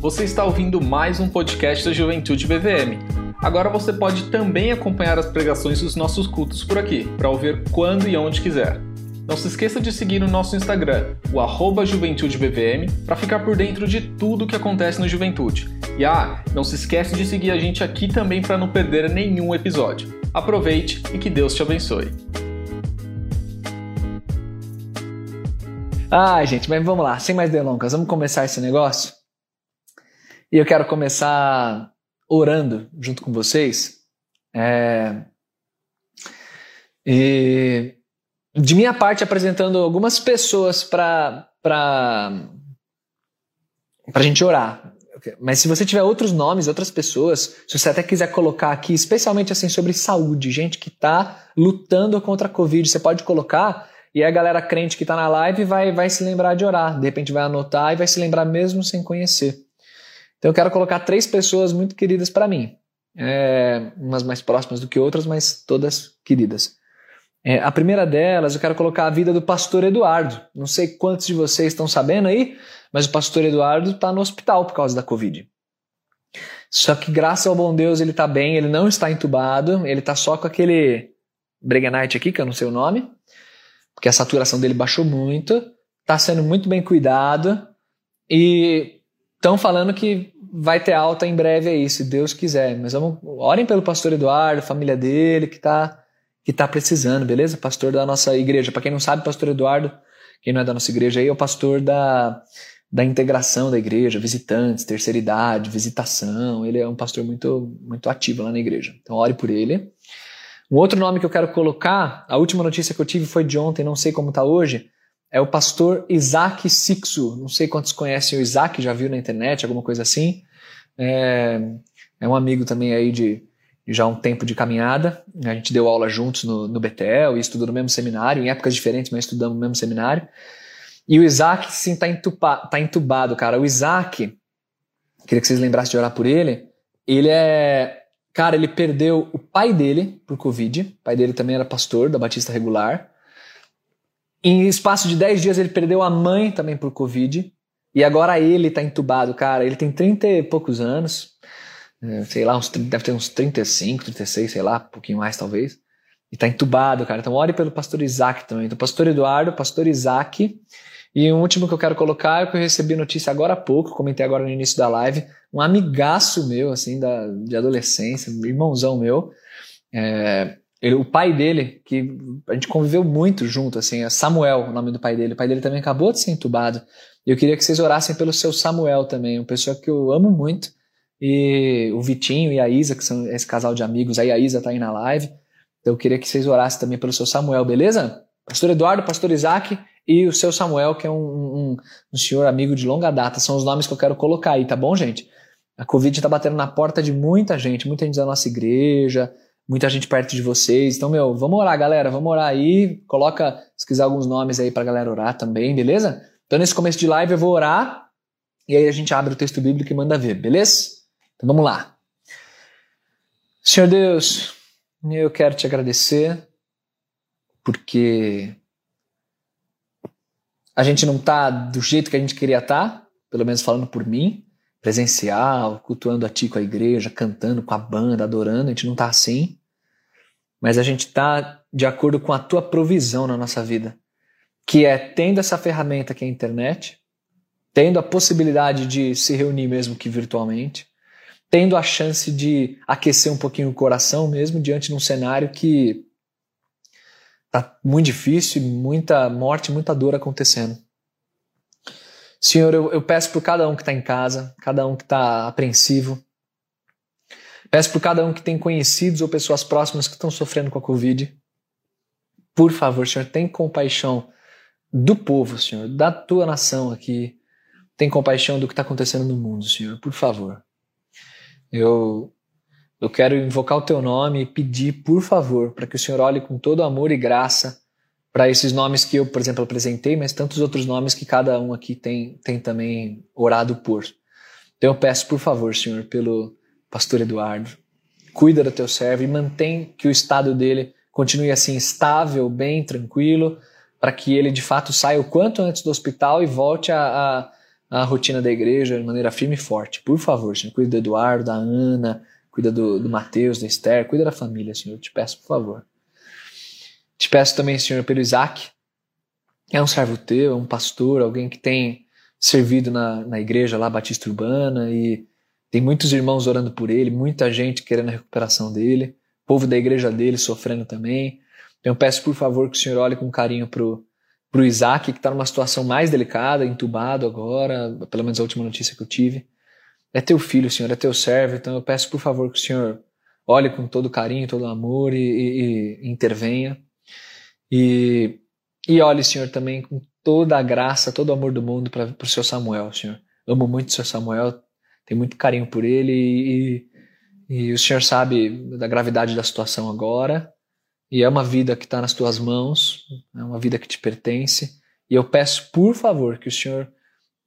Você está ouvindo mais um podcast da Juventude BVM. Agora você pode também acompanhar as pregações dos nossos cultos por aqui, para ouvir quando e onde quiser. Não se esqueça de seguir no nosso Instagram, o arroba JuventudeBVM, para ficar por dentro de tudo que acontece no Juventude. E ah, não se esqueça de seguir a gente aqui também para não perder nenhum episódio. Aproveite e que Deus te abençoe. Ah, gente, mas vamos lá, sem mais delongas, vamos começar esse negócio? E eu quero começar orando junto com vocês. É... E de minha parte, apresentando algumas pessoas para a gente orar. Mas se você tiver outros nomes, outras pessoas, se você até quiser colocar aqui, especialmente assim sobre saúde, gente que está lutando contra a Covid, você pode colocar e a galera crente que está na live vai, vai se lembrar de orar. De repente vai anotar e vai se lembrar mesmo sem conhecer. Então eu quero colocar três pessoas muito queridas para mim. É, umas mais próximas do que outras, mas todas queridas. É, a primeira delas, eu quero colocar a vida do pastor Eduardo. Não sei quantos de vocês estão sabendo aí, mas o pastor Eduardo está no hospital por causa da Covid. Só que graças ao bom Deus ele está bem, ele não está entubado, ele está só com aquele Breganite aqui, que eu não sei o nome, porque a saturação dele baixou muito, está sendo muito bem cuidado e estão falando que vai ter alta em breve aí, se Deus quiser. Mas vamos, orem pelo pastor Eduardo, família dele, que está que está precisando, beleza? Pastor da nossa igreja. Para quem não sabe, pastor Eduardo, quem não é da nossa igreja aí, é o pastor da, da integração da igreja, visitantes, terceira idade, visitação. Ele é um pastor muito, muito ativo lá na igreja. Então, ore por ele. Um outro nome que eu quero colocar, a última notícia que eu tive foi de ontem, não sei como está hoje, é o pastor Isaac Sixo. Não sei quantos conhecem o Isaac, já viu na internet, alguma coisa assim. É, é um amigo também aí de, já um tempo de caminhada. A gente deu aula juntos no, no Betel e estudou no mesmo seminário, em épocas diferentes, mas estudamos no mesmo seminário. E o Isaac, sim, tá, entupa, tá entubado, cara. O Isaac, queria que vocês lembrassem de orar por ele. Ele é. Cara, ele perdeu o pai dele por Covid. O pai dele também era pastor da Batista Regular. Em espaço de 10 dias, ele perdeu a mãe também por Covid. E agora ele tá entubado, cara. Ele tem 30 e poucos anos é, sei lá, uns, deve ter uns 35, 36, sei lá, um pouquinho mais talvez. E tá entubado, cara. Então ore pelo pastor Isaac também. Então, pastor Eduardo, pastor Isaac. E o último que eu quero colocar é que eu recebi notícia agora há pouco, comentei agora no início da live, um amigaço meu, assim, da, de adolescência, irmãozão meu. É, ele, o pai dele, que a gente conviveu muito junto, assim, é Samuel, o nome do pai dele. O pai dele também acabou de ser entubado. E eu queria que vocês orassem pelo seu Samuel também, uma pessoa que eu amo muito e o Vitinho e a Isa, que são esse casal de amigos, aí a Isa tá aí na live. Então eu queria que vocês orassem também pelo seu Samuel, beleza? Pastor Eduardo, Pastor Isaac e o seu Samuel, que é um, um, um senhor amigo de longa data. São os nomes que eu quero colocar aí, tá bom, gente? A Covid está batendo na porta de muita gente, muita gente da nossa igreja, muita gente perto de vocês. Então, meu, vamos orar, galera, vamos orar aí. Coloca, se quiser, alguns nomes aí pra galera orar também, beleza? Então, nesse começo de live eu vou orar e aí a gente abre o texto bíblico e manda ver, beleza? Então vamos lá. Senhor Deus, eu quero te agradecer porque a gente não está do jeito que a gente queria estar, tá, pelo menos falando por mim, presencial, cultuando a ti com a igreja, cantando com a banda, adorando, a gente não está assim. Mas a gente está de acordo com a tua provisão na nossa vida, que é tendo essa ferramenta que é a internet, tendo a possibilidade de se reunir mesmo que virtualmente, tendo a chance de aquecer um pouquinho o coração mesmo diante de um cenário que tá muito difícil, muita morte, muita dor acontecendo. Senhor, eu, eu peço por cada um que está em casa, cada um que está apreensivo, peço por cada um que tem conhecidos ou pessoas próximas que estão sofrendo com a Covid. Por favor, Senhor, tem compaixão do povo, Senhor, da tua nação aqui. Tem compaixão do que está acontecendo no mundo, Senhor, por favor. Eu, eu quero invocar o teu nome e pedir, por favor, para que o Senhor olhe com todo amor e graça para esses nomes que eu, por exemplo, apresentei, mas tantos outros nomes que cada um aqui tem, tem também orado por. Então eu peço, por favor, Senhor, pelo pastor Eduardo, cuida do teu servo e mantém que o estado dele continue assim estável, bem, tranquilo, para que ele de fato saia o quanto antes do hospital e volte a rotina da igreja de maneira firme e forte. Por favor, Senhor, cuida do Eduardo, da Ana, cuida do, do Mateus, da Esther, cuida da família, Senhor. Eu te peço, por favor. Te peço também, Senhor, pelo Isaac. É um servo teu, é um pastor, alguém que tem servido na, na igreja lá, Batista Urbana, e tem muitos irmãos orando por ele, muita gente querendo a recuperação dele, povo da igreja dele sofrendo também. Então eu peço, por favor, que o Senhor olhe com carinho pro, pro Isaac, que está numa situação mais delicada, entubado agora, pelo menos a última notícia que eu tive. É teu filho, Senhor, é teu servo, então eu peço, por favor, que o Senhor olhe com todo carinho, todo amor e, e, e intervenha. E, e olhe, Senhor, também com toda a graça, todo o amor do mundo para o seu Samuel, Senhor. Amo muito o seu Samuel, tenho muito carinho por ele e, e o Senhor sabe da gravidade da situação agora. E é uma vida que está nas tuas mãos, é uma vida que te pertence. E eu peço, por favor, que o Senhor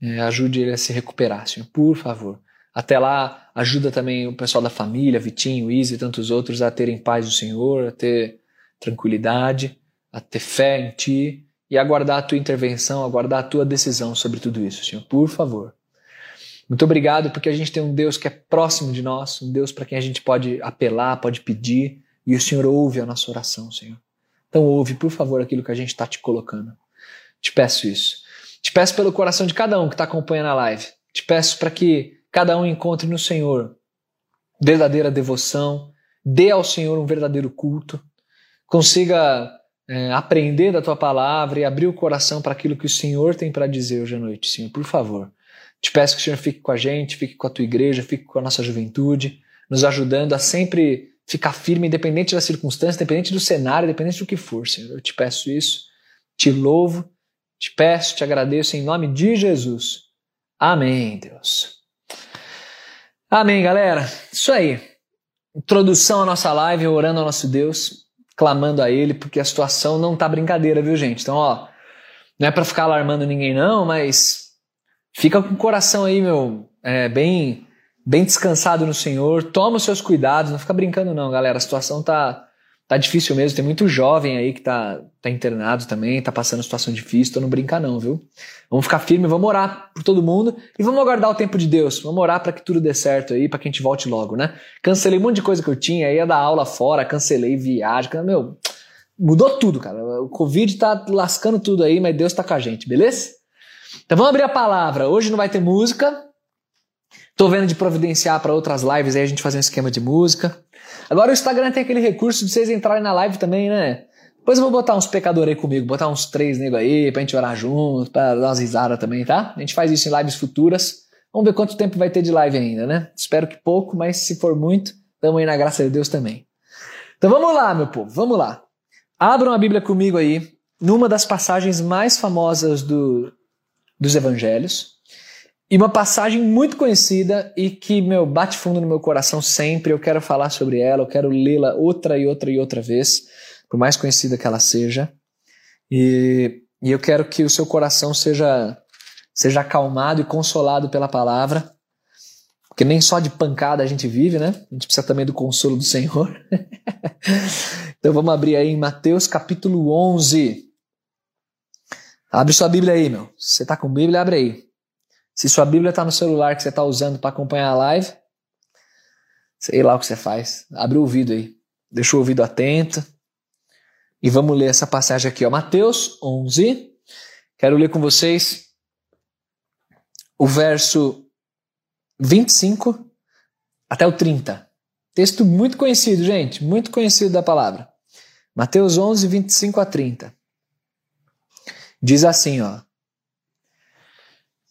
é, ajude ele a se recuperar, Senhor, por favor. Até lá, ajuda também o pessoal da família, Vitinho, Izzy e tantos outros a terem paz do Senhor, a ter tranquilidade, a ter fé em Ti e aguardar a Tua intervenção, aguardar a Tua decisão sobre tudo isso, Senhor, por favor. Muito obrigado porque a gente tem um Deus que é próximo de nós, um Deus para quem a gente pode apelar, pode pedir, e o Senhor ouve a nossa oração, Senhor. Então ouve, por favor, aquilo que a gente está te colocando. Te peço isso. Te peço pelo coração de cada um que está acompanhando a live. Te peço para que cada um encontre no Senhor verdadeira devoção, dê ao Senhor um verdadeiro culto, consiga é, aprender da tua palavra e abrir o coração para aquilo que o Senhor tem para dizer hoje à noite, Senhor, por favor. Te peço que o Senhor fique com a gente, fique com a tua igreja, fique com a nossa juventude, nos ajudando a sempre ficar firme, independente das circunstâncias, independente do cenário, independente do que for, Senhor. Eu te peço isso, te louvo, te peço, te agradeço em nome de Jesus. Amém, Deus. Amém, galera. Isso aí. Introdução à nossa live, orando ao nosso Deus, clamando a Ele, porque a situação não tá brincadeira, viu, gente? Então, ó, não é para ficar alarmando ninguém, não, mas fica com o coração aí, meu, é, bem bem descansado no Senhor, toma os seus cuidados, não fica brincando não, galera, a situação tá, tá difícil mesmo, tem muito jovem aí que tá, tá internado também, tá passando situação difícil, então não brinca não, viu? Vamos ficar firme, vamos orar por todo mundo e vamos aguardar o tempo de Deus, vamos orar para que tudo dê certo aí, para que a gente volte logo, né? Cancelei um monte de coisa que eu tinha, ia dar aula fora, cancelei viagem, meu, mudou tudo, cara, o Covid tá lascando tudo aí, mas Deus tá com a gente, beleza? Então vamos abrir a palavra, hoje não vai ter música, Tô vendo de providenciar para outras lives aí a gente fazer um esquema de música. Agora o Instagram tem aquele recurso de vocês entrarem na live também, né? Depois eu vou botar uns pecadores aí comigo, botar uns três nego aí pra gente orar junto, pra dar umas risadas também, tá? A gente faz isso em lives futuras. Vamos ver quanto tempo vai ter de live ainda, né? Espero que pouco, mas se for muito, tamo aí na graça de Deus também. Então vamos lá, meu povo, vamos lá. Abram a Bíblia comigo aí, numa das passagens mais famosas do, dos evangelhos. E uma passagem muito conhecida e que, meu, bate fundo no meu coração sempre. Eu quero falar sobre ela, eu quero lê-la outra e outra e outra vez, por mais conhecida que ela seja. E, e eu quero que o seu coração seja, seja acalmado e consolado pela palavra. Porque nem só de pancada a gente vive, né? A gente precisa também do consolo do Senhor. então vamos abrir aí em Mateus capítulo 11. Abre sua Bíblia aí, meu. Se você tá com Bíblia, abre aí. Se sua Bíblia está no celular que você está usando para acompanhar a live, sei lá o que você faz. Abre o ouvido aí. Deixa o ouvido atento. E vamos ler essa passagem aqui, ó. Mateus 11. Quero ler com vocês o verso 25 até o 30. Texto muito conhecido, gente. Muito conhecido da palavra. Mateus 11, 25 a 30. Diz assim, ó.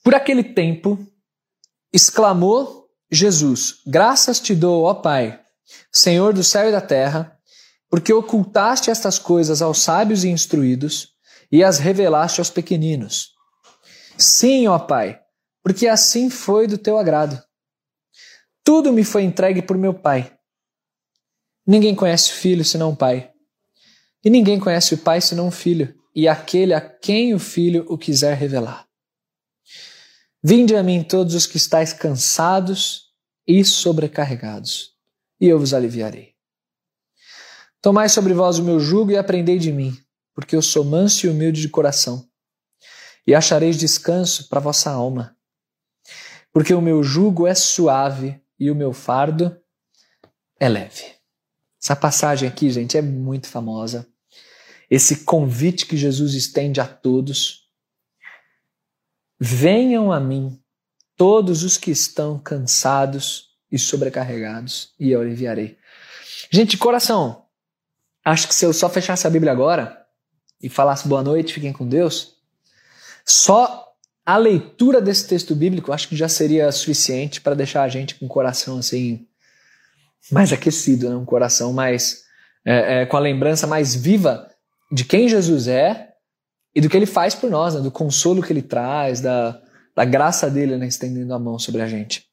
Por aquele tempo, exclamou Jesus: Graças te dou, ó Pai, Senhor do céu e da terra, porque ocultaste estas coisas aos sábios e instruídos e as revelaste aos pequeninos. Sim, ó Pai, porque assim foi do teu agrado. Tudo me foi entregue por meu Pai. Ninguém conhece o filho senão o Pai. E ninguém conhece o Pai senão o filho, e aquele a quem o filho o quiser revelar. Vinde a mim todos os que estáis cansados e sobrecarregados, e eu vos aliviarei. Tomai sobre vós o meu jugo e aprendei de mim, porque eu sou manso e humilde de coração, e achareis descanso para vossa alma, porque o meu jugo é suave e o meu fardo é leve. Essa passagem aqui, gente, é muito famosa. Esse convite que Jesus estende a todos. Venham a mim, todos os que estão cansados e sobrecarregados, e eu aliviarei. Gente, coração, acho que se eu só fechasse a Bíblia agora e falasse boa noite, fiquem com Deus, só a leitura desse texto bíblico acho que já seria suficiente para deixar a gente com o coração assim mais aquecido, né? um coração mais é, é, com a lembrança mais viva de quem Jesus é e do que ele faz por nós, né? do consolo que ele traz, da, da graça dele né? estendendo a mão sobre a gente.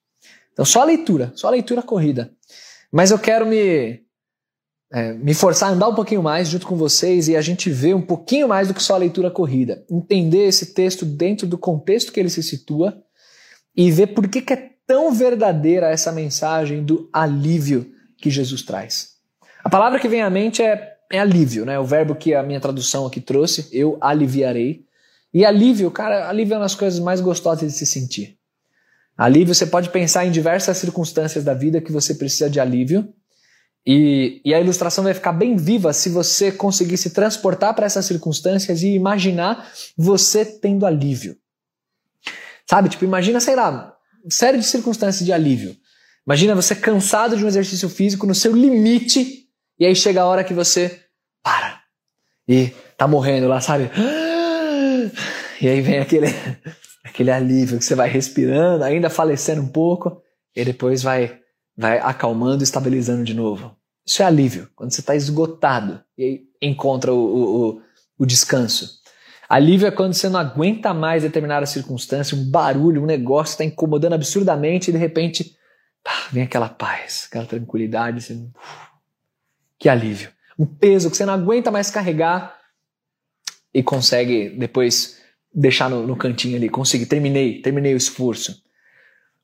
Então, só a leitura, só a leitura corrida. Mas eu quero me é, me forçar a andar um pouquinho mais junto com vocês e a gente ver um pouquinho mais do que só a leitura corrida. Entender esse texto dentro do contexto que ele se situa e ver por que, que é tão verdadeira essa mensagem do alívio que Jesus traz. A palavra que vem à mente é, é alívio, né? O verbo que a minha tradução aqui trouxe, eu aliviarei. E alívio, cara, alívio é uma das coisas mais gostosas de se sentir. Alívio, você pode pensar em diversas circunstâncias da vida que você precisa de alívio. E, e a ilustração vai ficar bem viva se você conseguir se transportar para essas circunstâncias e imaginar você tendo alívio. Sabe? Tipo, imagina, sei lá, série de circunstâncias de alívio. Imagina você cansado de um exercício físico no seu limite, e aí chega a hora que você para e tá morrendo lá, sabe? E aí vem aquele, aquele alívio que você vai respirando, ainda falecendo um pouco, e depois vai vai acalmando e estabilizando de novo. Isso é alívio, quando você está esgotado e aí encontra o, o, o, o descanso. Alívio é quando você não aguenta mais determinada circunstância, um barulho, um negócio está incomodando absurdamente e de repente pá, vem aquela paz, aquela tranquilidade. Você... Que alívio. Um peso que você não aguenta mais carregar e consegue depois deixar no, no cantinho ali. Consegui, terminei, terminei o esforço.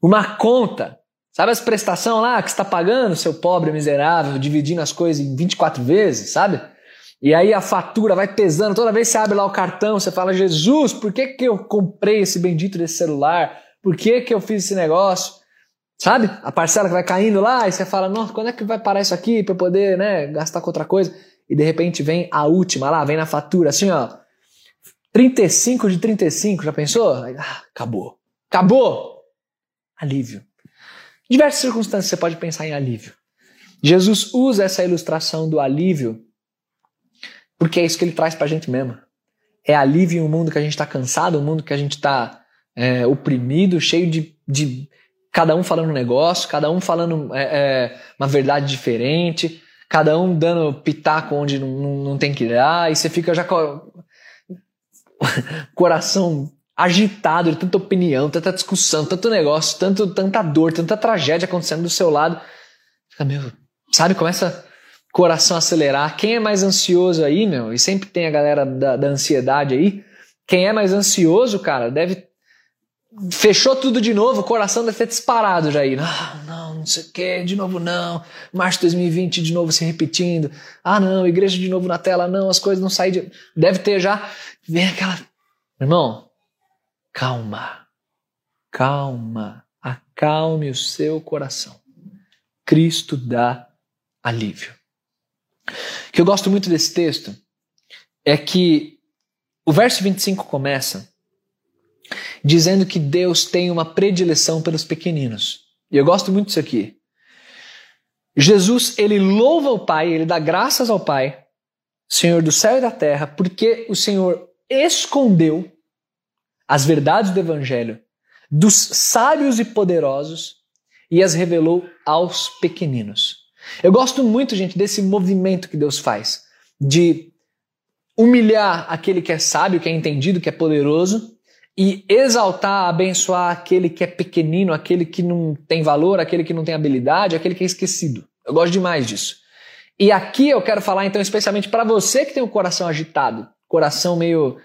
Uma conta Sabe as prestações lá que está pagando, seu pobre miserável, dividindo as coisas em 24 vezes, sabe? E aí a fatura vai pesando, toda vez que você abre lá o cartão, você fala: Jesus, por que, que eu comprei esse bendito desse celular? Por que, que eu fiz esse negócio? Sabe? A parcela que vai caindo lá, e você fala: Nossa, quando é que vai parar isso aqui para eu poder né, gastar com outra coisa? E de repente vem a última lá, vem na fatura, assim, ó. 35 de 35, já pensou? Ah, acabou. Acabou! Alívio. Em diversas circunstâncias você pode pensar em alívio. Jesus usa essa ilustração do alívio porque é isso que ele traz para a gente mesmo. É alívio em um mundo que a gente está cansado, um mundo que a gente está é, oprimido, cheio de, de, cada um falando um negócio, cada um falando é, é, uma verdade diferente, cada um dando pitaco onde não, não, tem que dar, e você fica já com coração agitado de tanta opinião, tanta discussão, tanto negócio, tanto, tanta dor, tanta tragédia acontecendo do seu lado. Fica, meu, sabe, começa coração acelerar. Quem é mais ansioso aí, meu, e sempre tem a galera da, da ansiedade aí, quem é mais ansioso, cara, deve. Fechou tudo de novo, o coração deve ter disparado já aí. Não, não, não sei o que, de novo não. Março de 2020 de novo se repetindo. Ah, não, igreja de novo na tela, não, as coisas não saem de. Deve ter já. Vem aquela. Irmão, calma, calma, acalme o seu coração. Cristo dá alívio. O que eu gosto muito desse texto é que o verso 25 começa dizendo que Deus tem uma predileção pelos pequeninos. E eu gosto muito disso aqui. Jesus, ele louva o Pai, ele dá graças ao Pai, Senhor do céu e da terra, porque o Senhor escondeu as verdades do Evangelho dos sábios e poderosos e as revelou aos pequeninos. Eu gosto muito, gente, desse movimento que Deus faz de humilhar aquele que é sábio, que é entendido, que é poderoso e exaltar, abençoar aquele que é pequenino, aquele que não tem valor, aquele que não tem habilidade, aquele que é esquecido. Eu gosto demais disso. E aqui eu quero falar então especialmente para você que tem o um coração agitado, coração meio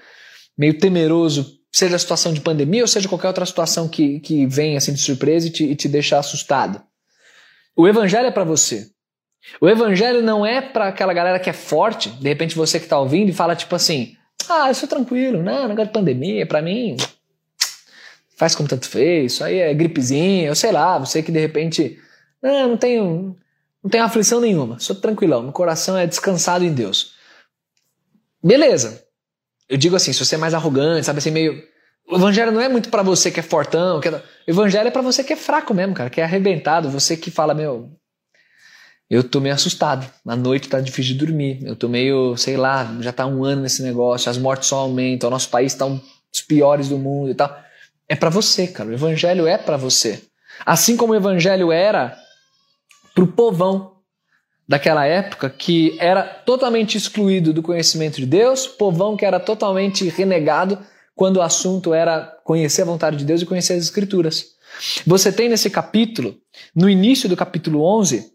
meio temeroso seja a situação de pandemia ou seja qualquer outra situação que, que vem assim de surpresa e te, e te deixa assustado. O evangelho é para você. O evangelho não é para aquela galera que é forte, de repente você que está ouvindo e fala tipo assim: ah, eu sou tranquilo, não, negócio de pandemia, para mim. faz como tanto fez, isso aí é gripezinha, eu sei lá, você que de repente, não, não tenho, não tenho aflição nenhuma, sou tranquilão, meu coração é descansado em Deus. Beleza. Eu digo assim, se você é mais arrogante, sabe assim, meio. O evangelho não é muito para você que é fortão, que é... o evangelho é para você que é fraco mesmo, cara, que é arrebentado, você que fala, meu, eu tô meio assustado. A noite tá difícil de dormir. Eu tô meio, sei lá, já tá um ano nesse negócio, as mortes só aumentam, o nosso país tá um dos piores do mundo e tal. É para você, cara. O evangelho é para você. Assim como o evangelho era pro povão daquela época que era totalmente excluído do conhecimento de Deus, povão que era totalmente renegado quando o assunto era conhecer a vontade de Deus e conhecer as escrituras. Você tem nesse capítulo, no início do capítulo 11,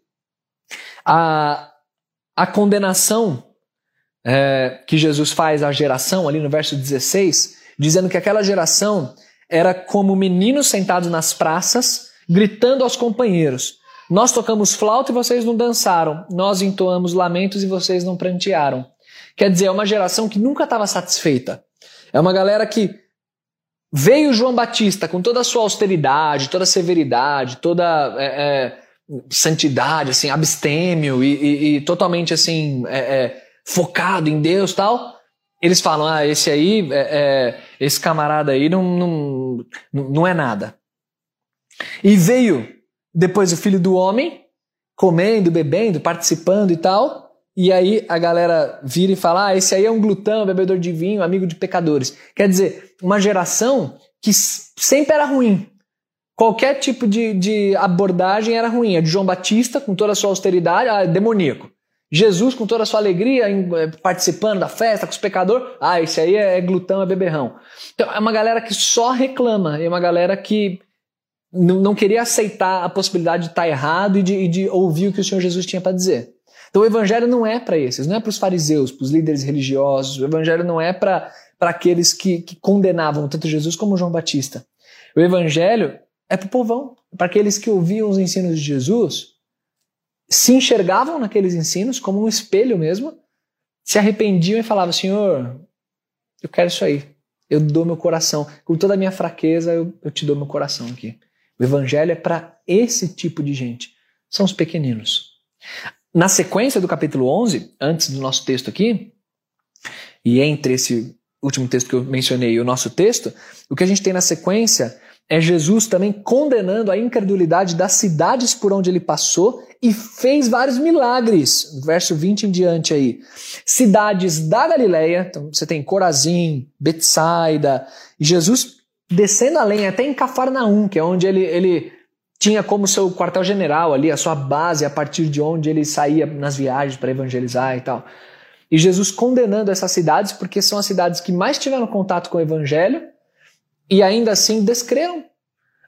a, a condenação é, que Jesus faz à geração, ali no verso 16, dizendo que aquela geração era como meninos sentados nas praças, gritando aos companheiros: Nós tocamos flauta e vocês não dançaram, nós entoamos lamentos e vocês não prantearam. Quer dizer, é uma geração que nunca estava satisfeita. É uma galera que veio João Batista com toda a sua austeridade, toda a severidade, toda é, é, santidade, assim, abstêmio e, e, e totalmente assim é, é, focado em Deus tal, eles falam, ah, esse aí, é, é, esse camarada aí não, não, não é nada. E veio depois o filho do homem, comendo, bebendo, participando e tal, e aí a galera vira e fala, ah, esse aí é um glutão, bebedor de vinho, amigo de pecadores. Quer dizer, uma geração que sempre era ruim, Qualquer tipo de, de abordagem era ruim. A de João Batista, com toda a sua austeridade, ah, demoníaco. Jesus, com toda a sua alegria, eh, participando da festa com os pecadores, ah, esse aí é, é glutão, é beberrão. Então, é uma galera que só reclama, é uma galera que não queria aceitar a possibilidade de estar errado e de, e de ouvir o que o Senhor Jesus tinha para dizer. Então o evangelho não é para esses, não é para os fariseus, para os líderes religiosos, o evangelho não é para aqueles que, que condenavam tanto Jesus como João Batista. O evangelho é para o povão, para aqueles que ouviam os ensinos de Jesus, se enxergavam naqueles ensinos como um espelho mesmo, se arrependiam e falavam: Senhor, eu quero isso aí, eu dou meu coração, com toda a minha fraqueza, eu, eu te dou meu coração aqui. O evangelho é para esse tipo de gente, são os pequeninos. Na sequência do capítulo 11, antes do nosso texto aqui, e entre esse último texto que eu mencionei e o nosso texto, o que a gente tem na sequência é Jesus também condenando a incredulidade das cidades por onde ele passou e fez vários milagres. Verso 20 em diante aí. Cidades da Galileia, então você tem Corazim, Betsaida, e Jesus descendo além até em Cafarnaum, que é onde ele, ele tinha como seu quartel-general ali, a sua base a partir de onde ele saía nas viagens para evangelizar e tal. E Jesus condenando essas cidades porque são as cidades que mais tiveram contato com o evangelho e ainda assim descreram.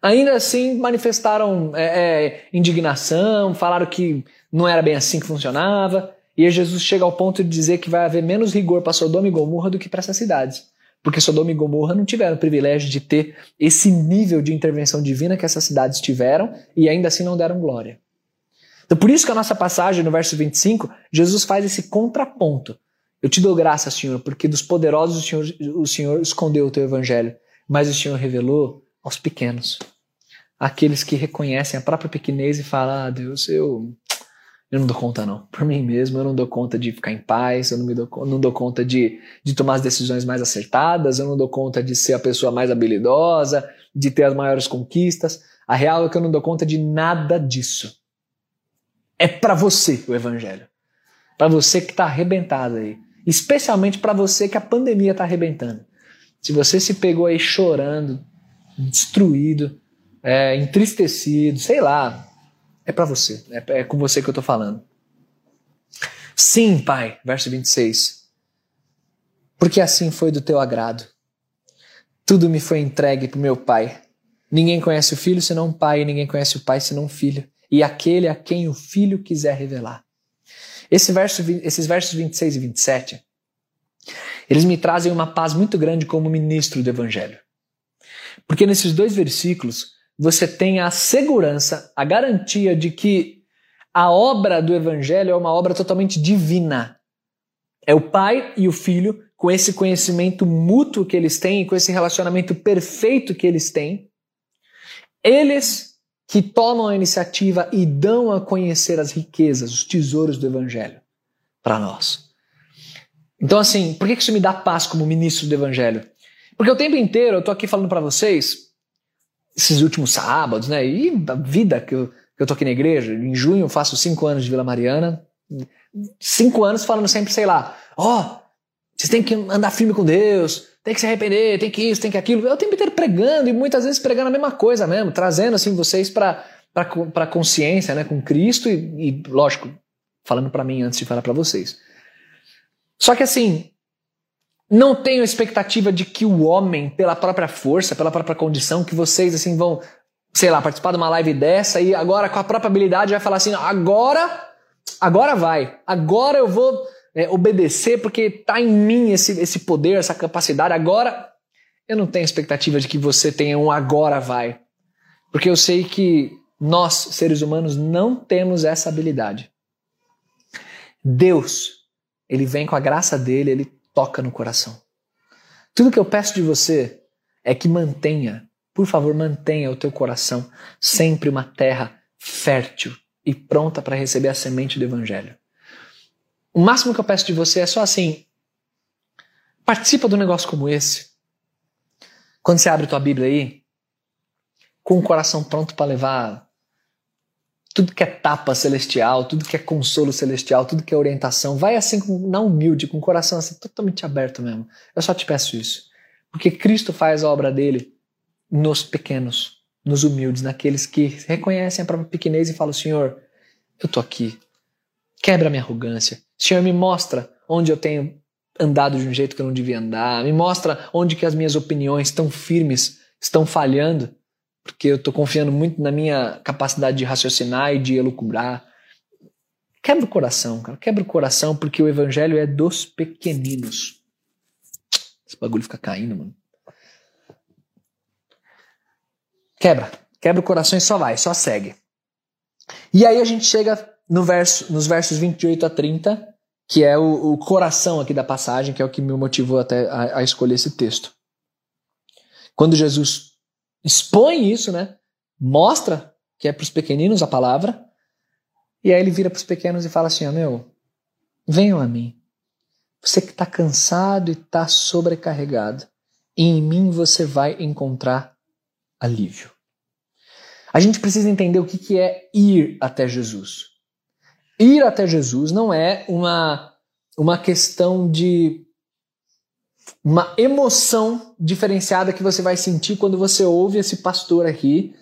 Ainda assim manifestaram é, é, indignação, falaram que não era bem assim que funcionava. E Jesus chega ao ponto de dizer que vai haver menos rigor para Sodoma e Gomorra do que para essas cidades. Porque Sodoma e Gomorra não tiveram o privilégio de ter esse nível de intervenção divina que essas cidades tiveram e ainda assim não deram glória. Então, por isso que a nossa passagem no verso 25, Jesus faz esse contraponto. Eu te dou graça, Senhor, porque dos poderosos o Senhor, o Senhor escondeu o teu evangelho mas o Senhor revelou aos pequenos, aqueles que reconhecem a própria pequenez e falam: Ah, Deus, eu, eu não dou conta, não. Por mim mesmo, eu não dou conta de ficar em paz, eu não, me dou, não dou conta de, de tomar as decisões mais acertadas, eu não dou conta de ser a pessoa mais habilidosa, de ter as maiores conquistas. A real é que eu não dou conta de nada disso. É para você o evangelho. Para você que está arrebentado aí. Especialmente para você que a pandemia está arrebentando. Se você se pegou aí chorando, destruído, é, entristecido, sei lá, é para você, é, é com você que eu tô falando. Sim, Pai, verso 26. Porque assim foi do teu agrado. Tudo me foi entregue para meu Pai. Ninguém conhece o Filho senão o Pai, e ninguém conhece o Pai senão o Filho, e aquele a quem o Filho quiser revelar. Esse verso, esses versos 26 e 27 eles me trazem uma paz muito grande como ministro do Evangelho. Porque nesses dois versículos você tem a segurança, a garantia de que a obra do Evangelho é uma obra totalmente divina. É o Pai e o Filho, com esse conhecimento mútuo que eles têm, com esse relacionamento perfeito que eles têm, Eles que tomam a iniciativa e dão a conhecer as riquezas, os tesouros do Evangelho para nós. Então, assim, por que isso me dá paz como ministro do Evangelho? Porque o tempo inteiro eu tô aqui falando para vocês, esses últimos sábados, né? E a vida que eu, que eu tô aqui na igreja. Em junho eu faço cinco anos de Vila Mariana. Cinco anos falando sempre, sei lá, ó, oh, vocês têm que andar firme com Deus, tem que se arrepender, tem que isso, tem que aquilo. Eu o tempo inteiro pregando e muitas vezes pregando a mesma coisa mesmo, trazendo assim vocês para para consciência, né, com Cristo e, e lógico, falando para mim antes de falar para vocês. Só que assim, não tenho expectativa de que o homem, pela própria força, pela própria condição, que vocês assim vão, sei lá, participar de uma live dessa e agora com a própria habilidade vai falar assim, agora, agora vai, agora eu vou é, obedecer porque tá em mim esse, esse poder, essa capacidade. Agora, eu não tenho expectativa de que você tenha um agora vai, porque eu sei que nós, seres humanos, não temos essa habilidade. Deus, ele vem com a graça dele, ele toca no coração. Tudo que eu peço de você é que mantenha, por favor, mantenha o teu coração sempre uma terra fértil e pronta para receber a semente do evangelho. O máximo que eu peço de você é só assim: participa de um negócio como esse. Quando você abre tua Bíblia aí, com o coração pronto para levar tudo que é tapa celestial, tudo que é consolo celestial, tudo que é orientação, vai assim na humilde, com o coração assim totalmente aberto mesmo. Eu só te peço isso. Porque Cristo faz a obra dele nos pequenos, nos humildes, naqueles que reconhecem a própria pequenez e falam: Senhor, eu tô aqui. Quebra minha arrogância. Senhor, me mostra onde eu tenho andado de um jeito que eu não devia andar. Me mostra onde que as minhas opiniões tão firmes estão falhando porque eu estou confiando muito na minha capacidade de raciocinar e de elucubrar. Quebra o coração, cara. Quebra o coração, porque o evangelho é dos pequeninos. Esse bagulho fica caindo, mano. Quebra. Quebra o coração e só vai, só segue. E aí a gente chega no verso, nos versos 28 a 30, que é o, o coração aqui da passagem, que é o que me motivou até a, a escolher esse texto. Quando Jesus expõe isso, né? Mostra que é para os pequeninos a palavra. E aí ele vira para os pequenos e fala assim: meu, venham a mim. Você que está cansado e está sobrecarregado, e em mim você vai encontrar alívio. A gente precisa entender o que, que é ir até Jesus. Ir até Jesus não é uma, uma questão de uma emoção diferenciada que você vai sentir quando você ouve esse pastor aqui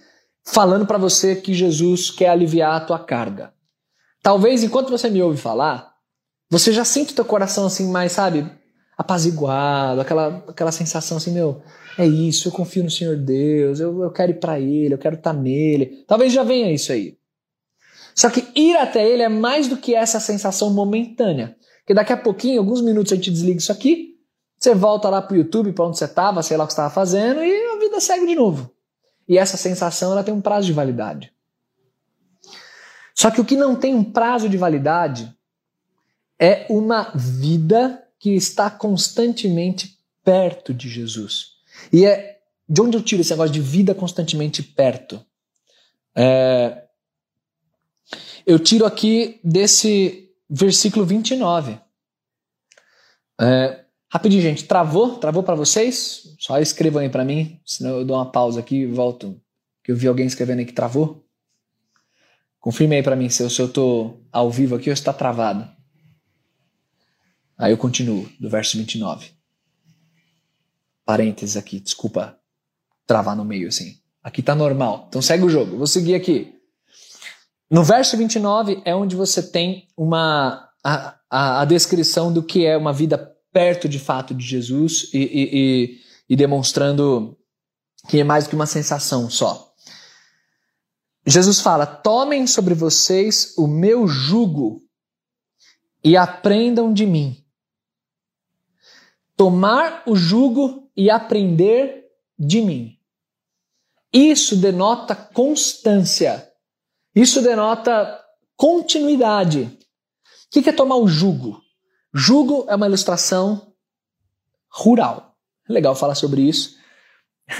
falando para você que Jesus quer aliviar a tua carga. Talvez enquanto você me ouve falar, você já sente o teu coração assim mais, sabe, apaziguado, aquela, aquela sensação assim, meu, é isso, eu confio no Senhor Deus, eu, eu quero ir para Ele, eu quero estar tá nele. Talvez já venha isso aí. Só que ir até Ele é mais do que essa sensação momentânea. Que daqui a pouquinho, alguns minutos a gente desliga isso aqui, você volta lá pro YouTube, para onde você estava, sei lá o que estava fazendo, e a vida segue de novo. E essa sensação ela tem um prazo de validade. Só que o que não tem um prazo de validade é uma vida que está constantemente perto de Jesus. E é de onde eu tiro esse negócio de vida constantemente perto? É, eu tiro aqui desse versículo 29. É, Rapidinho, gente, travou? Travou para vocês? Só escrevam aí para mim, senão eu dou uma pausa aqui e volto. Que eu vi alguém escrevendo aí que travou. Confirme aí para mim se eu, se eu tô ao vivo aqui ou está travado. Aí eu continuo, do verso 29. Parênteses aqui, desculpa travar no meio assim. Aqui tá normal. Então segue o jogo. Vou seguir aqui. No verso 29 é onde você tem uma a, a, a descrição do que é uma vida perto de fato de Jesus e, e, e, e demonstrando que é mais do que uma sensação só. Jesus fala: Tomem sobre vocês o meu jugo e aprendam de mim. Tomar o jugo e aprender de mim. Isso denota constância. Isso denota continuidade. O que é tomar o jugo? Jugo é uma ilustração rural. Legal falar sobre isso.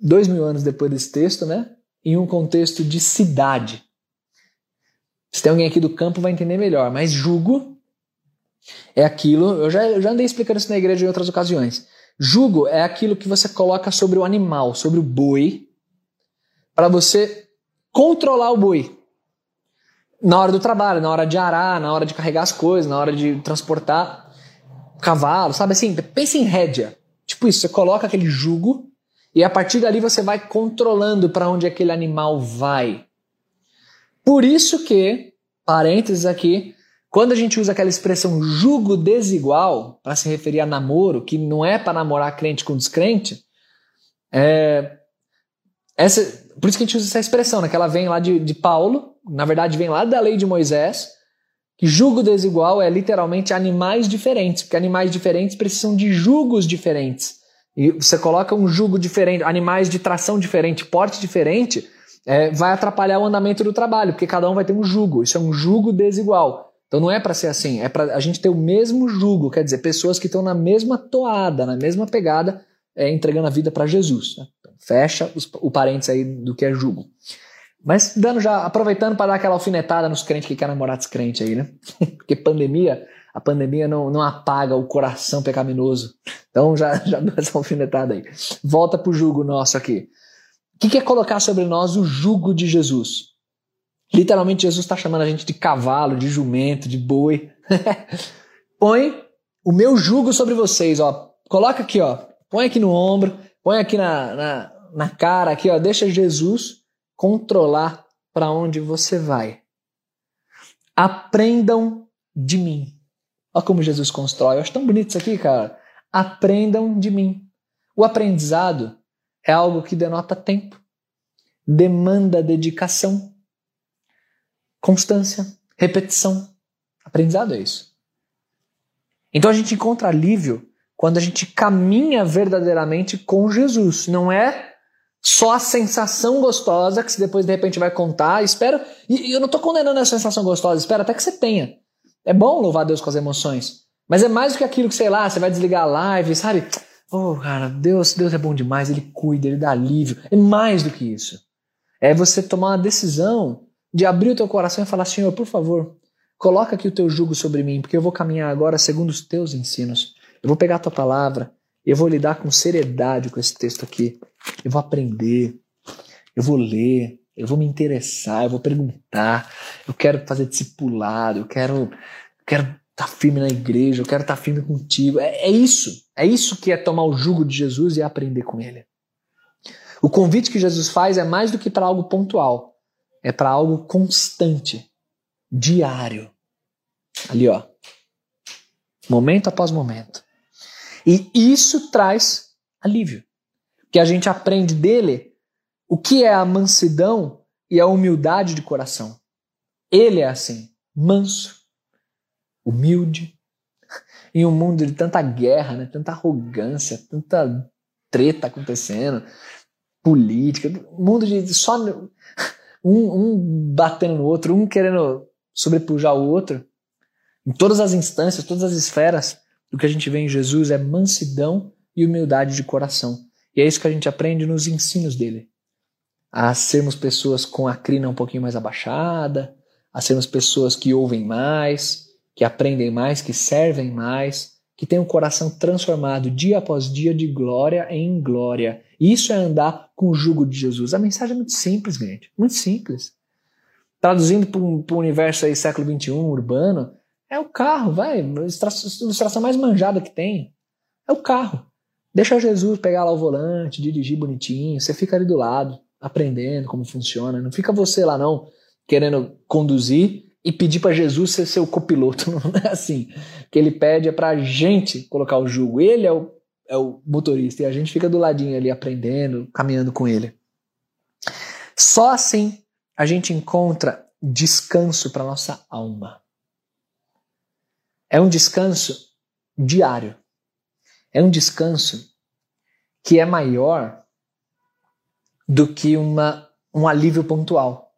Dois mil anos depois desse texto, né? em um contexto de cidade. Se tem alguém aqui do campo vai entender melhor, mas jugo é aquilo, eu já, eu já andei explicando isso na igreja em outras ocasiões. Jugo é aquilo que você coloca sobre o animal, sobre o boi, para você controlar o boi. Na hora do trabalho, na hora de arar, na hora de carregar as coisas, na hora de transportar cavalo, sabe assim? Pense em rédea. Tipo isso, você coloca aquele jugo e a partir dali você vai controlando para onde aquele animal vai. Por isso que, parênteses aqui, quando a gente usa aquela expressão jugo desigual para se referir a namoro, que não é para namorar crente com descrente, é, essa, por isso que a gente usa essa expressão, né, que ela vem lá de, de Paulo, na verdade vem lá da lei de Moisés, que jugo desigual é literalmente animais diferentes, porque animais diferentes precisam de jugos diferentes. E você coloca um jugo diferente, animais de tração diferente, porte diferente, é, vai atrapalhar o andamento do trabalho, porque cada um vai ter um jugo. Isso é um jugo desigual. Então não é para ser assim, é para a gente ter o mesmo jugo, quer dizer, pessoas que estão na mesma toada, na mesma pegada, é, entregando a vida para Jesus. Né? Fecha os, o parênteses aí do que é jugo. Mas dando já, aproveitando para dar aquela alfinetada nos crentes que querem namorar descrente aí, né? Porque pandemia, a pandemia não, não apaga o coração pecaminoso. Então já, já dou essa alfinetada aí. Volta pro jugo nosso aqui. O que, que é colocar sobre nós o jugo de Jesus? Literalmente, Jesus está chamando a gente de cavalo, de jumento, de boi. põe o meu jugo sobre vocês, ó. Coloca aqui, ó. Põe aqui no ombro, põe aqui na, na, na cara, aqui, ó. Deixa Jesus controlar para onde você vai. Aprendam de mim. Olha como Jesus constrói. Eu acho tão bonito isso aqui, cara. Aprendam de mim. O aprendizado é algo que denota tempo, demanda dedicação, constância, repetição. Aprendizado é isso. Então a gente encontra alívio quando a gente caminha verdadeiramente com Jesus. Não é só a sensação gostosa que você depois de repente vai contar. Espero. E eu não estou condenando a sensação gostosa, espero até que você tenha. É bom louvar Deus com as emoções. Mas é mais do que aquilo que, sei lá, você vai desligar a live, sabe? Oh, cara, Deus, Deus é bom demais, Ele cuida, Ele dá alívio. É mais do que isso. É você tomar uma decisão de abrir o teu coração e falar, Senhor, por favor, coloca aqui o teu jugo sobre mim, porque eu vou caminhar agora segundo os teus ensinos. Eu vou pegar a tua palavra, eu vou lidar com seriedade com esse texto aqui. Eu vou aprender, eu vou ler, eu vou me interessar, eu vou perguntar, eu quero fazer discipulado, eu quero quero estar tá firme na igreja, eu quero estar tá firme contigo. É, é isso. É isso que é tomar o jugo de Jesus e aprender com ele. O convite que Jesus faz é mais do que para algo pontual, é para algo constante, diário. Ali, ó. Momento após momento. E isso traz alívio que a gente aprende dele o que é a mansidão e a humildade de coração. Ele é assim, manso, humilde, em um mundo de tanta guerra, né, tanta arrogância, tanta treta acontecendo, política, mundo de só um, um batendo no outro, um querendo sobrepujar o outro. Em todas as instâncias, todas as esferas, o que a gente vê em Jesus é mansidão e humildade de coração. E é isso que a gente aprende nos ensinos dele. A sermos pessoas com a crina um pouquinho mais abaixada, a sermos pessoas que ouvem mais, que aprendem mais, que servem mais, que têm o um coração transformado dia após dia de glória em glória. Isso é andar com o jugo de Jesus. A mensagem é muito simples, gente. Muito simples. Traduzindo para o universo aí, século XXI, urbano, é o carro, vai. Ilustração mais manjada que tem. É o carro. Deixa Jesus pegar lá o volante, dirigir bonitinho, você fica ali do lado, aprendendo como funciona. Não fica você lá não, querendo conduzir e pedir para Jesus ser seu copiloto. Não é assim. O que ele pede é para a gente colocar o jugo. Ele é o, é o motorista e a gente fica do ladinho ali aprendendo, caminhando com ele. Só assim a gente encontra descanso para nossa alma. É um descanso diário. É um descanso que é maior do que uma, um alívio pontual.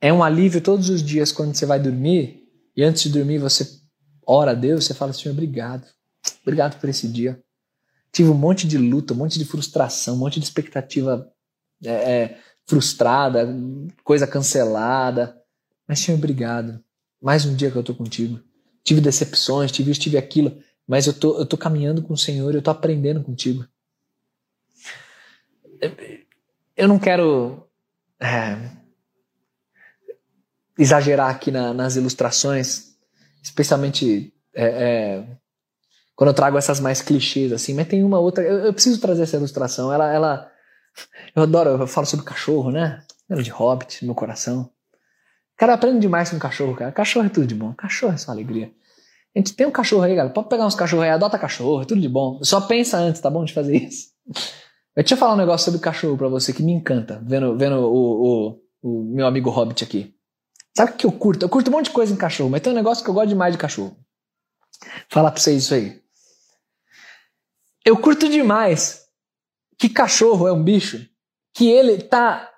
É um alívio todos os dias quando você vai dormir e antes de dormir você ora a Deus, você fala, Senhor, obrigado. Obrigado por esse dia. Tive um monte de luta, um monte de frustração, um monte de expectativa é, é, frustrada, coisa cancelada. Mas, Senhor, obrigado. Mais um dia que eu tô contigo. Tive decepções, tive isso, tive aquilo, mas eu tô, eu tô caminhando com o Senhor, eu tô aprendendo contigo. Eu não quero é, exagerar aqui na, nas ilustrações, especialmente é, é, quando eu trago essas mais clichês assim, mas tem uma outra. Eu, eu, preciso trazer essa ilustração. Ela, ela, eu adoro. Eu falo sobre cachorro, né? Ela de Hobbit no meu coração. Cara, aprende demais com cachorro, cara. Cachorro é tudo de bom. Cachorro é só alegria. A gente tem um cachorro aí, galera. Pode pegar uns cachorros aí, adota cachorro, é tudo de bom. Só pensa antes, tá bom, de fazer isso. Eu tinha falar um negócio sobre cachorro para você que me encanta, vendo, vendo o, o, o, meu amigo Hobbit aqui. Sabe o que eu curto? Eu curto um monte de coisa em cachorro, mas tem um negócio que eu gosto demais de cachorro. Falar pra vocês isso aí. Eu curto demais que cachorro é um bicho que ele tá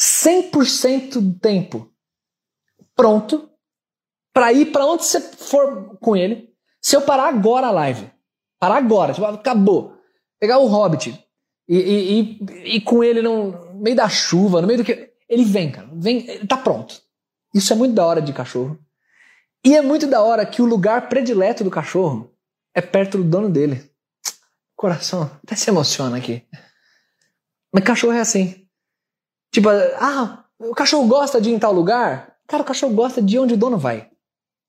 100% do tempo pronto para ir para onde você for com ele. Se eu parar agora a live, parar agora, tipo, acabou, pegar o Hobbit e, e, e, e com ele no meio da chuva, no meio do que. Ele vem, cara, vem, ele tá pronto. Isso é muito da hora de cachorro. E é muito da hora que o lugar predileto do cachorro é perto do dono dele. Coração até se emociona aqui. Mas cachorro é assim. Tipo, ah, o cachorro gosta de ir em tal lugar? Cara, o cachorro gosta de onde o dono vai.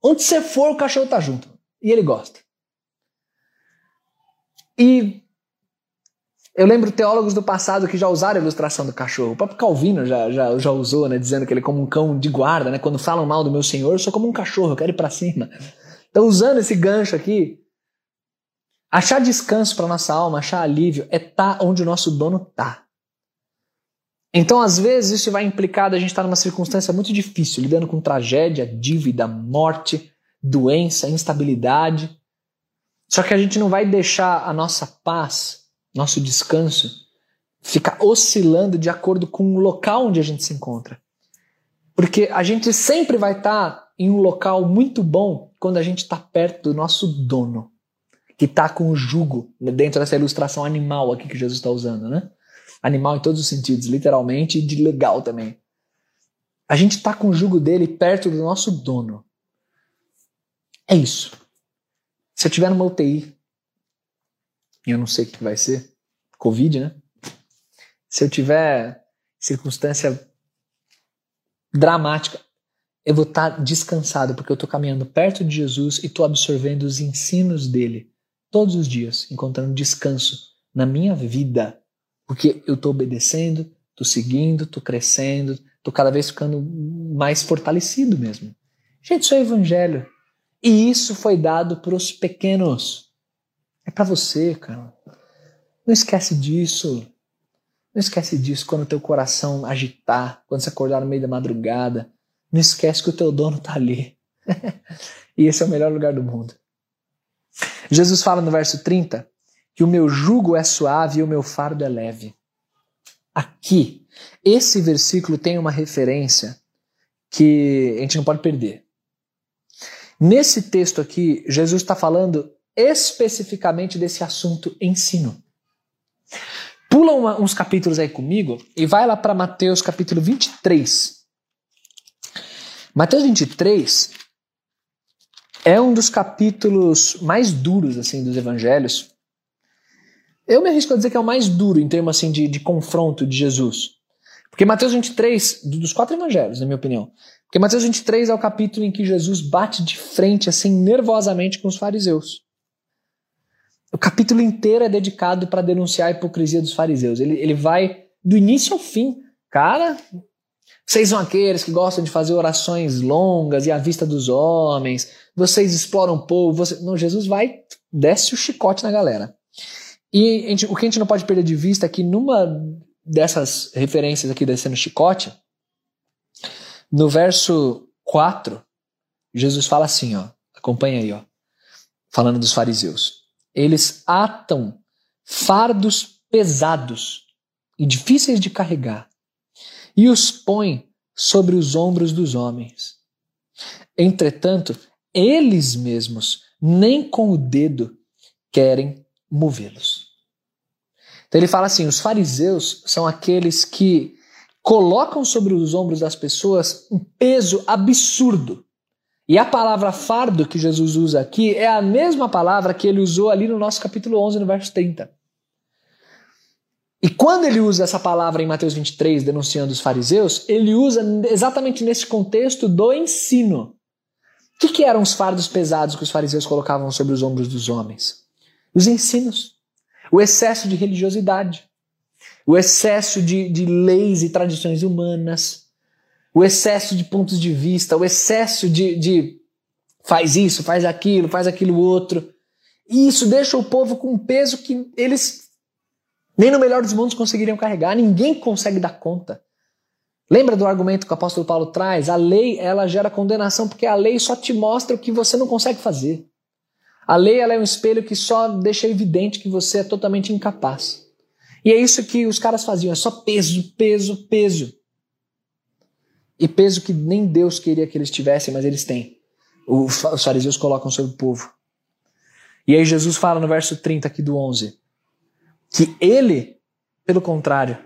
Onde você for, o cachorro tá junto. E ele gosta. E eu lembro teólogos do passado que já usaram a ilustração do cachorro. O próprio Calvino já, já, já usou, né? Dizendo que ele é como um cão de guarda, né? Quando falam mal do meu senhor, eu sou como um cachorro, eu quero ir para cima. Então, usando esse gancho aqui, Achar descanso para nossa alma, achar alívio, é tá onde o nosso dono está. Então, às vezes, isso vai implicar a gente estar tá numa circunstância muito difícil, lidando com tragédia, dívida, morte, doença, instabilidade. Só que a gente não vai deixar a nossa paz, nosso descanso, ficar oscilando de acordo com o local onde a gente se encontra. Porque a gente sempre vai estar tá em um local muito bom quando a gente está perto do nosso dono que está com o jugo dentro dessa ilustração animal aqui que Jesus está usando, né? Animal em todos os sentidos, literalmente e de legal também. A gente está com o jugo dele perto do nosso dono. É isso. Se eu tiver numa UTI, e eu não sei o que vai ser, Covid, né? Se eu tiver circunstância dramática, eu vou estar tá descansado, porque eu estou caminhando perto de Jesus e estou absorvendo os ensinos dele todos os dias, encontrando descanso na minha vida, porque eu estou obedecendo, estou seguindo, estou crescendo, estou cada vez ficando mais fortalecido mesmo. Gente, isso é evangelho. E isso foi dado para os pequenos. É para você, cara. Não esquece disso. Não esquece disso quando teu coração agitar, quando você acordar no meio da madrugada. Não esquece que o teu dono está ali. e esse é o melhor lugar do mundo. Jesus fala no verso 30 que o meu jugo é suave e o meu fardo é leve. Aqui, esse versículo tem uma referência que a gente não pode perder. Nesse texto aqui, Jesus está falando especificamente desse assunto ensino. Pula uma, uns capítulos aí comigo e vai lá para Mateus capítulo 23. Mateus 23 é um dos capítulos mais duros assim dos evangelhos. Eu me arrisco a dizer que é o mais duro em termos assim de, de confronto de Jesus. Porque Mateus 23, dos quatro evangelhos, na minha opinião, porque Mateus 23 é o capítulo em que Jesus bate de frente assim nervosamente com os fariseus. O capítulo inteiro é dedicado para denunciar a hipocrisia dos fariseus. Ele, ele vai do início ao fim. Cara, vocês são aqueles que gostam de fazer orações longas e à vista dos homens. Vocês exploram o povo. Você... Não, Jesus vai, desce o chicote na galera. E gente, o que a gente não pode perder de vista é que numa dessas referências aqui descendo chicote, no verso 4, Jesus fala assim, ó, acompanha aí, ó, falando dos fariseus. Eles atam fardos pesados e difíceis de carregar e os põe sobre os ombros dos homens. Entretanto, eles mesmos nem com o dedo querem movê-los. Então ele fala assim: os fariseus são aqueles que colocam sobre os ombros das pessoas um peso absurdo. E a palavra fardo que Jesus usa aqui é a mesma palavra que ele usou ali no nosso capítulo 11, no verso 30. E quando ele usa essa palavra em Mateus 23, denunciando os fariseus, ele usa exatamente nesse contexto do ensino. O que, que eram os fardos pesados que os fariseus colocavam sobre os ombros dos homens? Os ensinos, o excesso de religiosidade, o excesso de, de leis e tradições humanas, o excesso de pontos de vista, o excesso de, de faz isso, faz aquilo, faz aquilo outro. E isso deixa o povo com um peso que eles nem no melhor dos mundos conseguiriam carregar, ninguém consegue dar conta. Lembra do argumento que o apóstolo Paulo traz? A lei, ela gera condenação porque a lei só te mostra o que você não consegue fazer. A lei é um espelho que só deixa evidente que você é totalmente incapaz. E é isso que os caras faziam, é só peso, peso, peso. E peso que nem Deus queria que eles tivessem, mas eles têm. Os fariseus colocam sobre o povo. E aí Jesus fala no verso 30 aqui do 11 que ele, pelo contrário,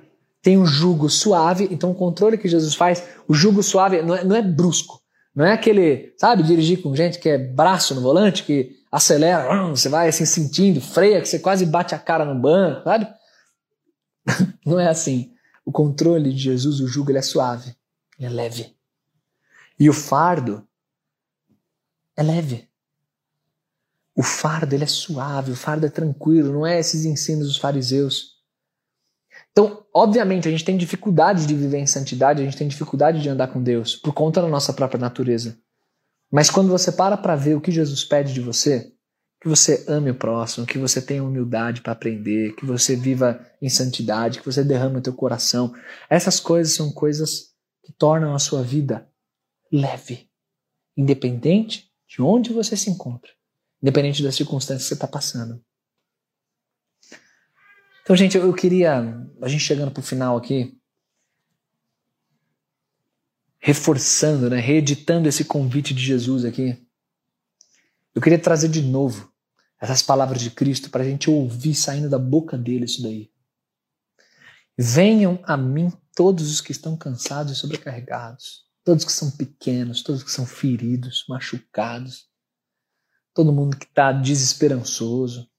tem um jugo suave. Então, o controle que Jesus faz, o jugo suave não é, não é brusco. Não é aquele, sabe, dirigir com gente que é braço no volante, que acelera, você vai assim sentindo, freia, que você quase bate a cara no banco, sabe? Não é assim. O controle de Jesus, o jugo, ele é suave, ele é leve. E o fardo é leve. O fardo ele é suave, o fardo é tranquilo, não é esses ensinos dos fariseus. Então, obviamente, a gente tem dificuldade de viver em santidade, a gente tem dificuldade de andar com Deus por conta da nossa própria natureza. Mas quando você para para ver o que Jesus pede de você, que você ame o próximo, que você tenha humildade para aprender, que você viva em santidade, que você derrame o teu coração, essas coisas são coisas que tornam a sua vida leve, independente de onde você se encontra independente das circunstâncias que você está passando. Então, gente, eu queria, a gente chegando para o final aqui, reforçando, né, reeditando esse convite de Jesus aqui, eu queria trazer de novo essas palavras de Cristo para a gente ouvir saindo da boca dele isso daí. Venham a mim todos os que estão cansados e sobrecarregados, todos que são pequenos, todos que são feridos, machucados, todo mundo que está desesperançoso.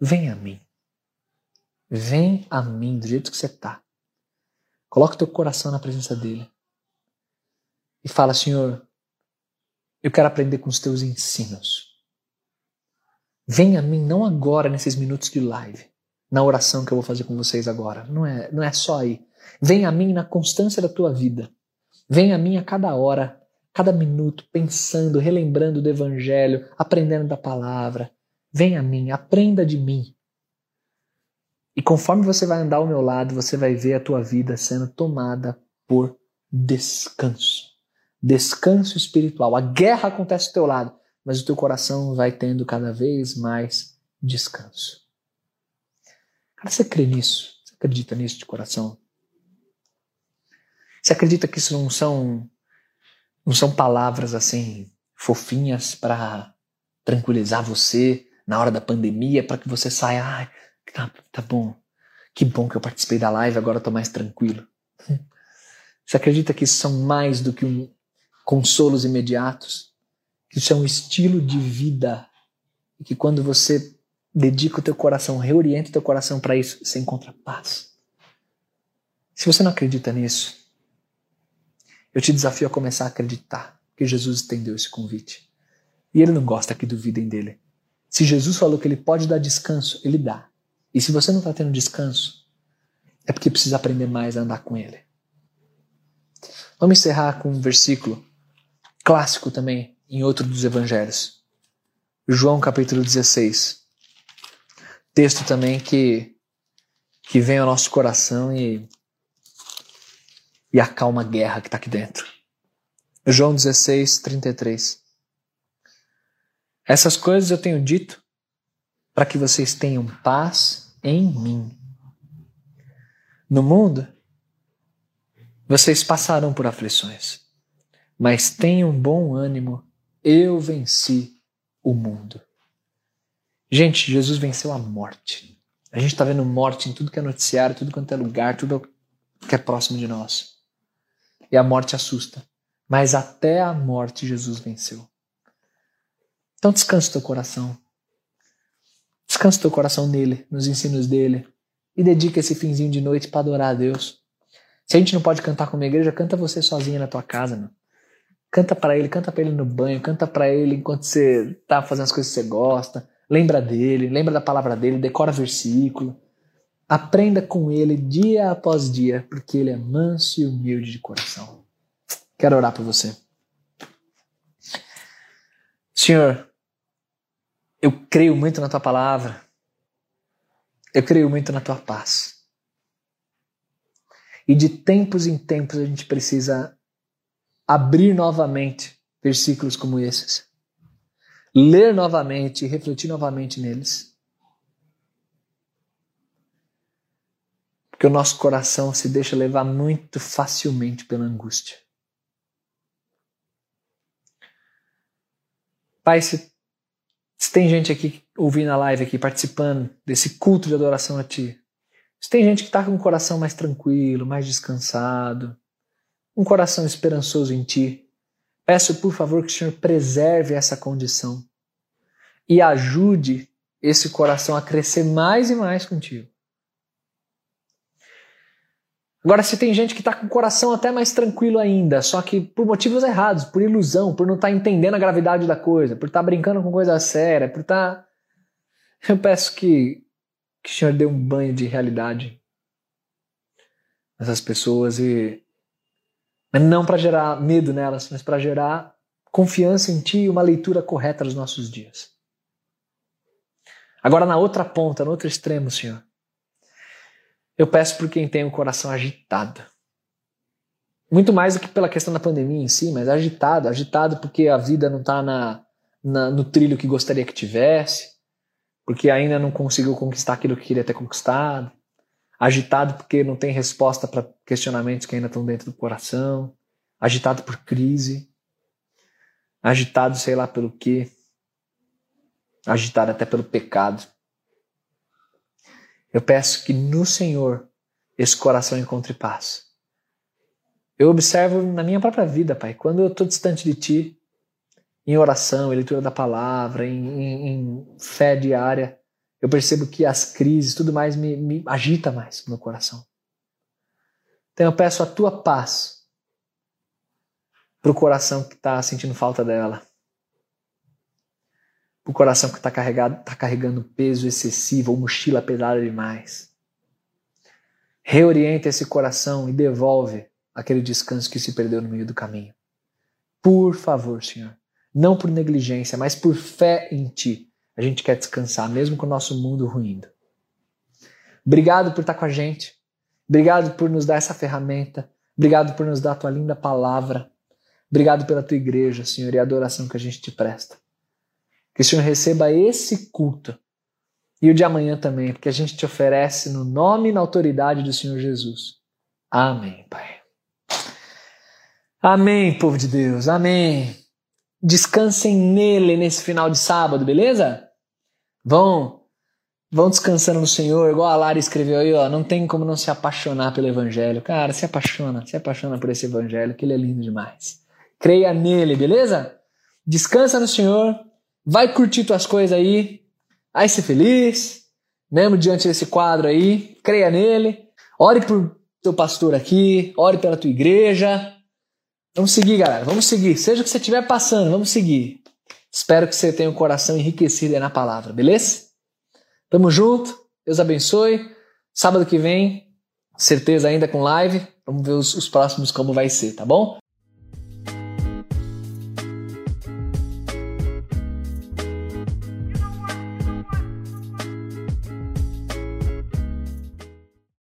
Vem a mim. Vem a mim do jeito que você está. Coloca o teu coração na presença dele. E fala, Senhor, eu quero aprender com os teus ensinos. Vem a mim não agora nesses minutos de live, na oração que eu vou fazer com vocês agora. Não é, não é só aí. Vem a mim na constância da tua vida. Vem a mim a cada hora cada minuto pensando, relembrando do Evangelho, aprendendo da palavra. Vem a mim, aprenda de mim. E conforme você vai andar ao meu lado, você vai ver a tua vida sendo tomada por descanso. Descanso espiritual. A guerra acontece ao teu lado, mas o teu coração vai tendo cada vez mais descanso. Cara, você crê nisso? Você acredita nisso de coração? Você acredita que isso não são não são palavras assim fofinhas para tranquilizar você na hora da pandemia, para que você saia, ah, tá, tá bom, que bom que eu participei da live, agora eu tô mais tranquilo. Você acredita que isso são mais do que um consolos imediatos? Que isso é um estilo de vida e que quando você dedica o teu coração, reorienta o teu coração para isso, você encontra paz. Se você não acredita nisso, eu te desafio a começar a acreditar que Jesus estendeu esse convite. E ele não gosta que duvidem dele. Se Jesus falou que ele pode dar descanso, ele dá. E se você não está tendo descanso, é porque precisa aprender mais a andar com ele. Vamos encerrar com um versículo clássico também em outro dos evangelhos. João capítulo 16. Texto também que, que vem ao nosso coração e e acalma a guerra que está aqui dentro. João 16, 33. Essas coisas eu tenho dito para que vocês tenham paz em mim. No mundo, vocês passarão por aflições, mas tenham bom ânimo, eu venci o mundo. Gente, Jesus venceu a morte. A gente está vendo morte em tudo que é noticiário, tudo quanto é lugar, tudo que é próximo de nós. E a morte assusta. Mas até a morte Jesus venceu. Então descansa o teu coração. Descansa teu coração nele, nos ensinos dele. E dedica esse finzinho de noite para adorar a Deus. Se a gente não pode cantar como igreja, canta você sozinha na tua casa, meu. Canta para ele, canta para ele no banho, canta para ele enquanto você tá fazendo as coisas que você gosta. Lembra dele, lembra da palavra dele, decora versículo. Aprenda com ele dia após dia, porque ele é manso e humilde de coração. Quero orar por você. Senhor, eu creio muito na tua palavra. Eu creio muito na tua paz. E de tempos em tempos a gente precisa abrir novamente versículos como esses. Ler novamente e refletir novamente neles. Porque o nosso coração se deixa levar muito facilmente pela angústia. Pai, se, se tem gente aqui ouvindo a live aqui, participando desse culto de adoração a Ti, se tem gente que está com o coração mais tranquilo, mais descansado, um coração esperançoso em Ti, peço por favor que o Senhor preserve essa condição e ajude esse coração a crescer mais e mais contigo. Agora, se tem gente que está com o coração até mais tranquilo ainda, só que por motivos errados, por ilusão, por não estar tá entendendo a gravidade da coisa, por estar tá brincando com coisa séria, por estar. Tá... Eu peço que, que o Senhor dê um banho de realidade nessas pessoas e. Não para gerar medo nelas, mas para gerar confiança em Ti e uma leitura correta dos nossos dias. Agora, na outra ponta, no outro extremo, Senhor eu peço por quem tem o coração agitado. Muito mais do que pela questão da pandemia em si, mas agitado. Agitado porque a vida não está na, na, no trilho que gostaria que tivesse, porque ainda não conseguiu conquistar aquilo que queria ter conquistado. Agitado porque não tem resposta para questionamentos que ainda estão dentro do coração. Agitado por crise. Agitado, sei lá pelo quê. Agitado até pelo pecado. Eu peço que no Senhor esse coração encontre paz. Eu observo na minha própria vida, Pai, quando eu estou distante de Ti, em oração, em leitura da palavra, em, em, em, fé diária, eu percebo que as crises, tudo mais, me, me agita mais no meu coração. Então eu peço a Tua paz para o coração que está sentindo falta dela o coração que está carregado, tá carregando peso excessivo ou mochila pesada demais. Reorienta esse coração e devolve aquele descanso que se perdeu no meio do caminho. Por favor, Senhor, não por negligência, mas por fé em Ti, a gente quer descansar, mesmo com o nosso mundo ruindo. Obrigado por estar com a gente. Obrigado por nos dar essa ferramenta. Obrigado por nos dar a tua linda palavra. Obrigado pela tua igreja, Senhor, e a adoração que a gente te presta. Que o Senhor receba esse culto e o de amanhã também, porque a gente te oferece no nome e na autoridade do Senhor Jesus. Amém, Pai. Amém, povo de Deus. Amém. Descansem nele nesse final de sábado, beleza? Vão vão descansando no Senhor, igual a Lara escreveu aí, ó, não tem como não se apaixonar pelo evangelho. Cara, se apaixona, se apaixona por esse evangelho, que ele é lindo demais. Creia nele, beleza? Descansa no Senhor. Vai curtir tuas coisas aí, vai ser feliz, mesmo diante desse quadro aí, creia nele, ore por teu pastor aqui, ore pela tua igreja. Vamos seguir, galera, vamos seguir. Seja o que você estiver passando, vamos seguir. Espero que você tenha o um coração enriquecido aí na palavra, beleza? Tamo junto, Deus abençoe. Sábado que vem, certeza ainda com live. Vamos ver os, os próximos como vai ser, tá bom?